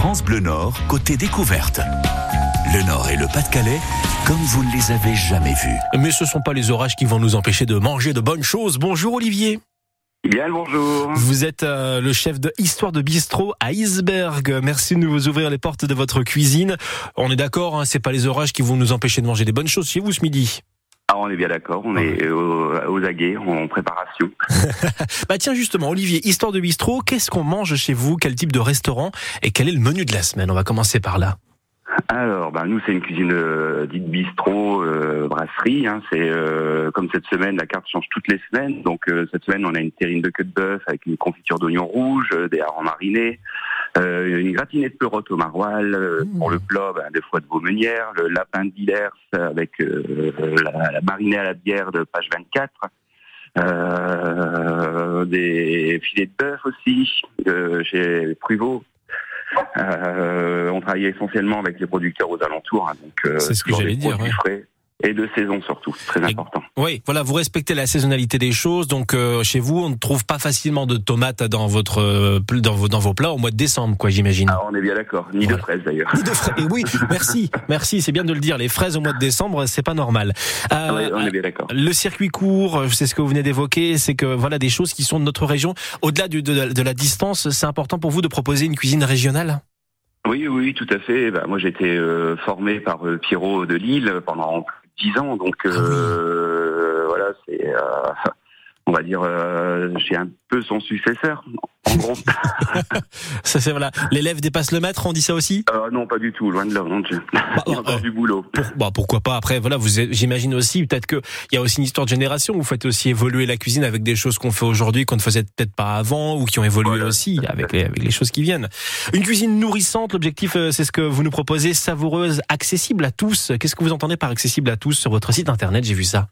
France Bleu Nord, côté découverte. Le Nord et le Pas-de-Calais, comme vous ne les avez jamais vus. Mais ce ne sont pas les orages qui vont nous empêcher de manger de bonnes choses. Bonjour Olivier. Bien, bonjour. Vous êtes euh, le chef de Histoire de Bistrot à Iceberg. Merci de nous ouvrir les portes de votre cuisine. On est d'accord, hein, c'est pas les orages qui vont nous empêcher de manger des bonnes choses chez vous ce midi. Ah, on est bien d'accord, on est aux, aux aguets, en préparation. bah tiens justement, Olivier, Histoire de Bistrot, qu'est-ce qu'on mange chez vous? Quel type de restaurant? Et quel est le menu de la semaine? On va commencer par là. Alors, ben, nous, c'est une cuisine euh, dite bistrot, euh, brasserie. Hein. c'est euh, comme cette semaine, la carte change toutes les semaines. Donc, cette semaine, on a une terrine de queue de bœuf avec une confiture d'oignon rouge, des harengs marinés, une gratinée de perotte au maroilles, mmh. pour le plat, ben, des foies de Beaumenière, le lapin d'Hilers avec la, la, marinée à la bière de page 24. des filets de bœuf aussi chez Pruvot euh, on travaille essentiellement avec les producteurs aux alentours, hein, donc euh, c'est ce que j'allais dire. Frais et de saison surtout, très important. Oui, voilà, vous respectez la saisonnalité des choses, donc euh, chez vous, on ne trouve pas facilement de tomates dans votre euh, dans vos, dans vos plats au mois de décembre, quoi, j'imagine. Ah, on est bien d'accord, ni de fraises d'ailleurs. Ni de fraises. Et oui, merci, merci, c'est bien de le dire. Les fraises au mois de décembre, c'est pas normal. Euh, on est bien d'accord. Le circuit court, c'est ce que vous venez d'évoquer, c'est que voilà des choses qui sont de notre région. Au-delà de, de la distance, c'est important pour vous de proposer une cuisine régionale? Oui, oui, tout à fait. Bah, moi, j'ai été euh, formé par euh, Pierrot de Lille pendant plus de dix ans, donc ah euh, voilà, c'est, on va dire, j'ai un peu son successeur en gros. ça c'est voilà. L'élève dépasse le maître, on dit ça aussi? Euh, Non, pas du tout, loin de là, non. Bah, il y a encore du boulot. bah, pourquoi pas? Après, voilà, vous, j'imagine aussi peut-être que il y a aussi une histoire de génération. Vous faites aussi évoluer la cuisine avec des choses qu'on fait aujourd'hui qu'on ne faisait peut-être pas avant ou qui ont évolué aussi avec les, avec les choses qui viennent. Une cuisine nourrissante. L'objectif, euh, c'est ce que vous nous proposez, savoureuse, accessible à tous. Qu'est-ce que vous entendez par accessible à tous sur votre site internet? J'ai vu ça.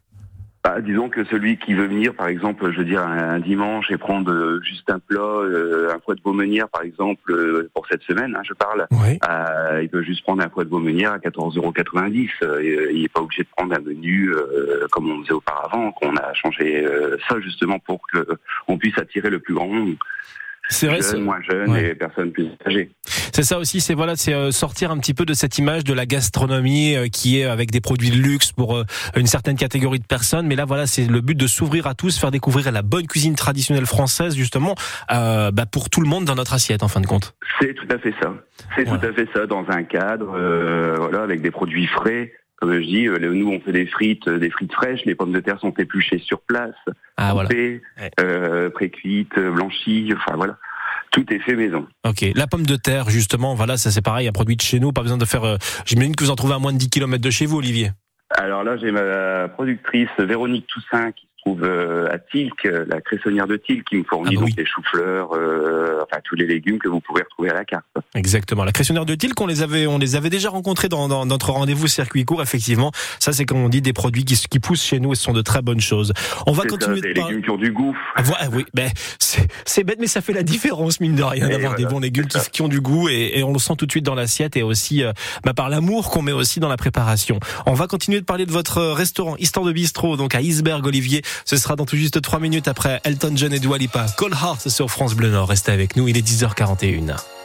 Bah, disons que celui qui veut venir, par exemple, je veux dire un, dimanche et prendre euh, juste un plat, euh, un foie de Beaumenière, par exemple, euh, pour cette semaine, hein, je parle, il peut juste prendre un foie de Beaumenière à 14,90 euros. il n'est pas obligé de prendre un menu comme on faisait auparavant, qu'on a changé ça justement pour que on puisse attirer le plus grand nombre. C'est vrai, jeunes, moins jeunes et personnes plus âgées. C'est ça aussi, c'est voilà, c'est euh, sortir un petit peu de cette image de la gastronomie euh, qui est avec des produits de luxe pour euh, une certaine catégorie de personnes. Mais là, voilà, c'est le but de s'ouvrir à tous, faire découvrir la bonne cuisine traditionnelle française, justement, euh, bah, pour tout le monde dans notre assiette, en fin de compte. C'est tout à fait ça. C'est tout à fait ça, dans un cadre, euh, voilà, avec des produits frais. Comme je dis, nous on fait des frites, des frites fraîches. Les pommes de terre sont épluchées sur place, ah, coupées, voilà. pré-cuites, blanchies. Enfin voilà tout est fait maison. Ok. La pomme de terre, justement, voilà, ça c'est pareil, un produit de chez nous, pas besoin de faire. Euh, j'imagine que vous en trouvez à moins de 10 km de chez vous, Olivier. Alors là, j'ai ma productrice Véronique Toussaint qui trouve euh, à Tilk, la cressonnière de Tilk, qui me fournit ah bah donc les choux-fleurs, euh, enfin tous les légumes que vous pouvez retrouver à la carte. Exactement. La cressonnière de Tilk, on les avait, on les avait déjà rencontrés dans, dans notre rendez-vous circuit court. Effectivement, ça c'est comme on dit des produits qui, qui poussent chez nous et ce sont de très bonnes choses. On va continuer. Ça, des légumes qui ont du goût. Ah, oui, ben c'est bête, mais ça fait la différence mine de rien d'avoir des bons légumes qui, ont du goût et, et, on le sent tout de suite dans l'assiette et aussi euh, bah, par l'amour qu'on met aussi dans la préparation. On va continuer de parler de votre restaurant Histoire de Bistrot, donc à Iceberg, Olivier. Ce sera dans tout juste 3 minutes après Elton John et Dua Lipa. Cold Heart sur France Bleu Nord. Restez avec nous, il est 10h41.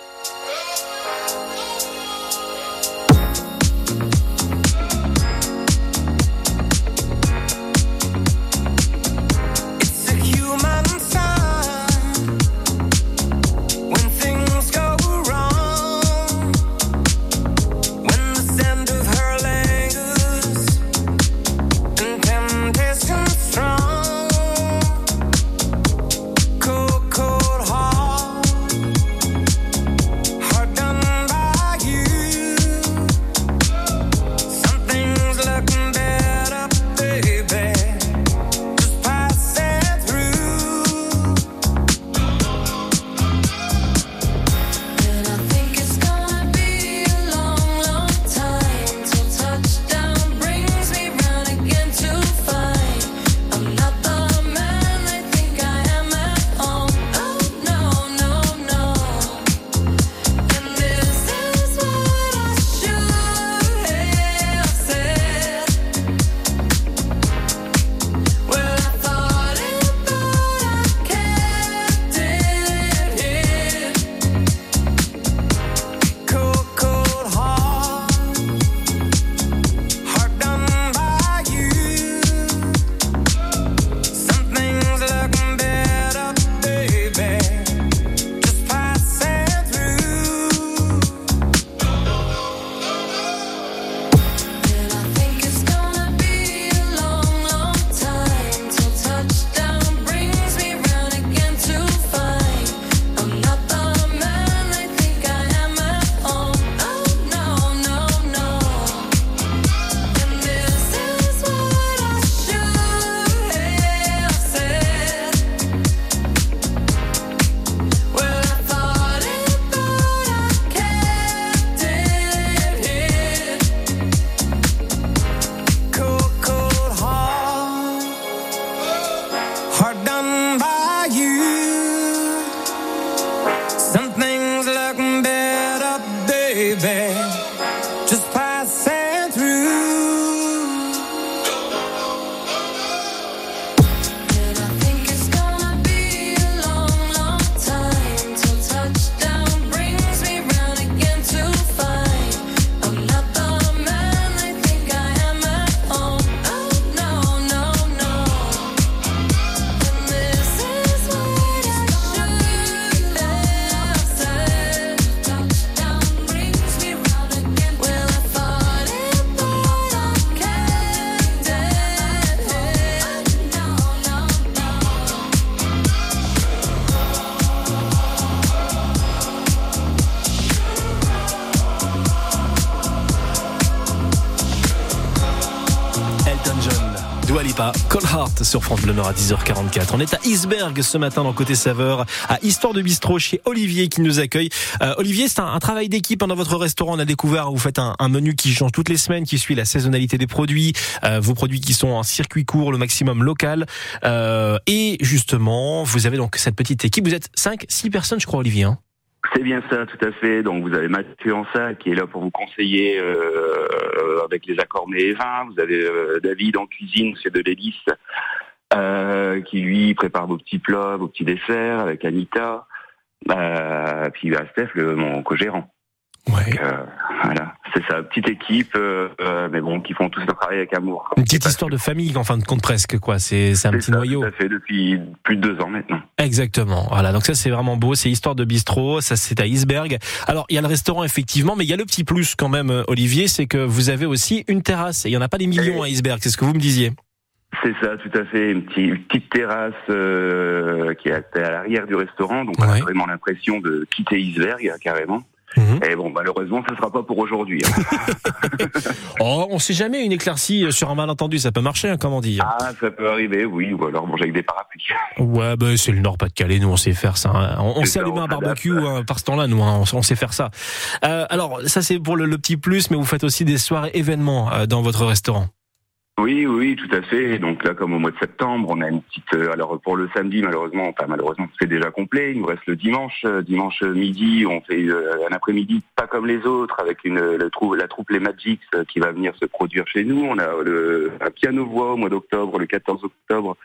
Dua Cold Heart sur France Bleu à 10h44. On est à Isberg ce matin dans Côté Saveur, à Histoire de Bistrot chez Olivier qui nous accueille. Euh, Olivier, c'est un, travail d'équipe hein, dans votre restaurant. On a découvert, vous faites un, menu qui change toutes les semaines, qui suit la saisonnalité des produits, euh, vos produits qui sont en circuit court, le maximum local. Euh, et justement, vous avez donc cette petite équipe. Vous êtes 5, 6 personnes, je crois, Olivier. Hein c'est bien ça, tout à fait. Donc vous avez Mathieu Ansa qui est là pour vous conseiller euh, avec les accords mets et vins. Vous avez euh, David en cuisine, c'est de l'hélice, euh, qui lui prépare vos petits plats, vos petits desserts avec Anita. Euh, puis il y a Steph, le, mon co-gérant. Ouais. voilà, ça, petite équipe, mais bon, qui font tous leur travail avec amour. Une petite histoire de famille, en fin de compte presque, quoi. C'est un petit noyau. Ça fait depuis plus de deux ans maintenant. Exactement. Voilà, donc ça c'est vraiment beau. C'est histoire de bistrot. Ça c'est à Isberg. Alors il y a le restaurant effectivement, mais il y a le petit plus quand même, Olivier, c'est que vous avez aussi une terrasse. Et il y en a pas des millions à Isberg. C'est ce que vous me disiez. C'est ça, tout à fait. Une petite, terrasse qui est à l'arrière du restaurant, donc on a vraiment l'impression de quitter Isberg carrément. Mhm. Et bon, malheureusement, ça ne sera pas pour aujourd'hui. Hein. oh, on sait jamais une éclaircie sur un malentendu, ça peut marcher, hein, comment dire. Ah, ça peut arriver, oui, ou alors manger avec des parapluies. Ouais, bah, c'est le Nord-Pas-de-Calais, nous on sait faire ça. Hein. On, sait allumer un barbecue par ce temps-là, nous, on, sait faire ça. Euh, alors, ça c'est pour le, le, petit plus, mais vous faites aussi des soirées événements euh, dans votre restaurant. Oui, oui, tout à fait. Donc là, comme au mois de septembre, on a une petite. Euh, alors pour le samedi, malheureusement, enfin malheureusement, c'est déjà complet. Il nous reste le dimanche. Euh, dimanche midi, on fait euh, un après-midi pas comme les autres, avec une la troupe, la troupe les Magics qui va venir se produire chez nous. On a le, un piano voix au mois d'octobre, le 14 octobre.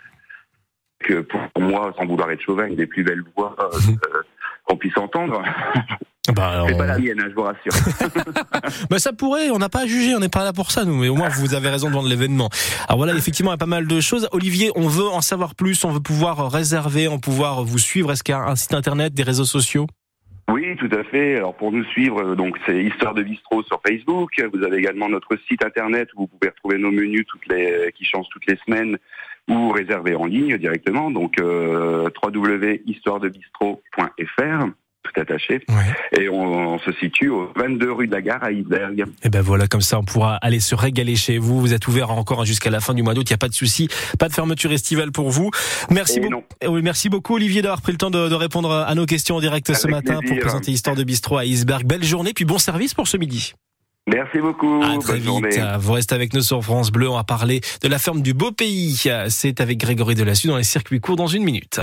Que pour moi, sans vouloir être chauvin, une des plus belles voix qu'on puisse entendre. Bah, c'est pas la mienne, hein, je vous rassure. bah, ça pourrait, on n'a pas à juger, on n'est pas là pour ça, nous, mais au moins vous avez raison de vendre l'événement. Alors voilà, effectivement, il y a pas mal de choses. Olivier, on veut en savoir plus, on veut pouvoir réserver, on pouvoir vous suivre. Est-ce qu'il y a un site internet, des réseaux sociaux? Oui, tout à fait. Alors pour nous suivre, donc c'est Histoire de Bistrot sur Facebook. Vous avez également notre site internet où vous pouvez retrouver nos menus toutes les qui changent toutes les semaines ou réserver en ligne directement. Donc euh, www.histoiredebistrot.fr tout attaché. Et on, se situe au 22 rue de la Gare à Isberg. Et ben voilà, comme ça on pourra aller se régaler chez vous. Vous êtes ouvert encore jusqu'à la fin du mois d'août, il n'y a pas de souci, pas de fermeture estivale pour vous. Merci, beaucoup. Oui, merci beaucoup Olivier d'avoir pris le temps de, répondre à nos questions en direct ce matin pour présenter Histoire de Bistrot à Isberg. Belle journée, puis bon service pour ce midi. Merci beaucoup. À très vite. Vous restez avec nous sur France Bleu. On va parler de la ferme du Beau Pays. C'est avec Grégory Delassus dans les circuits courts dans une minute.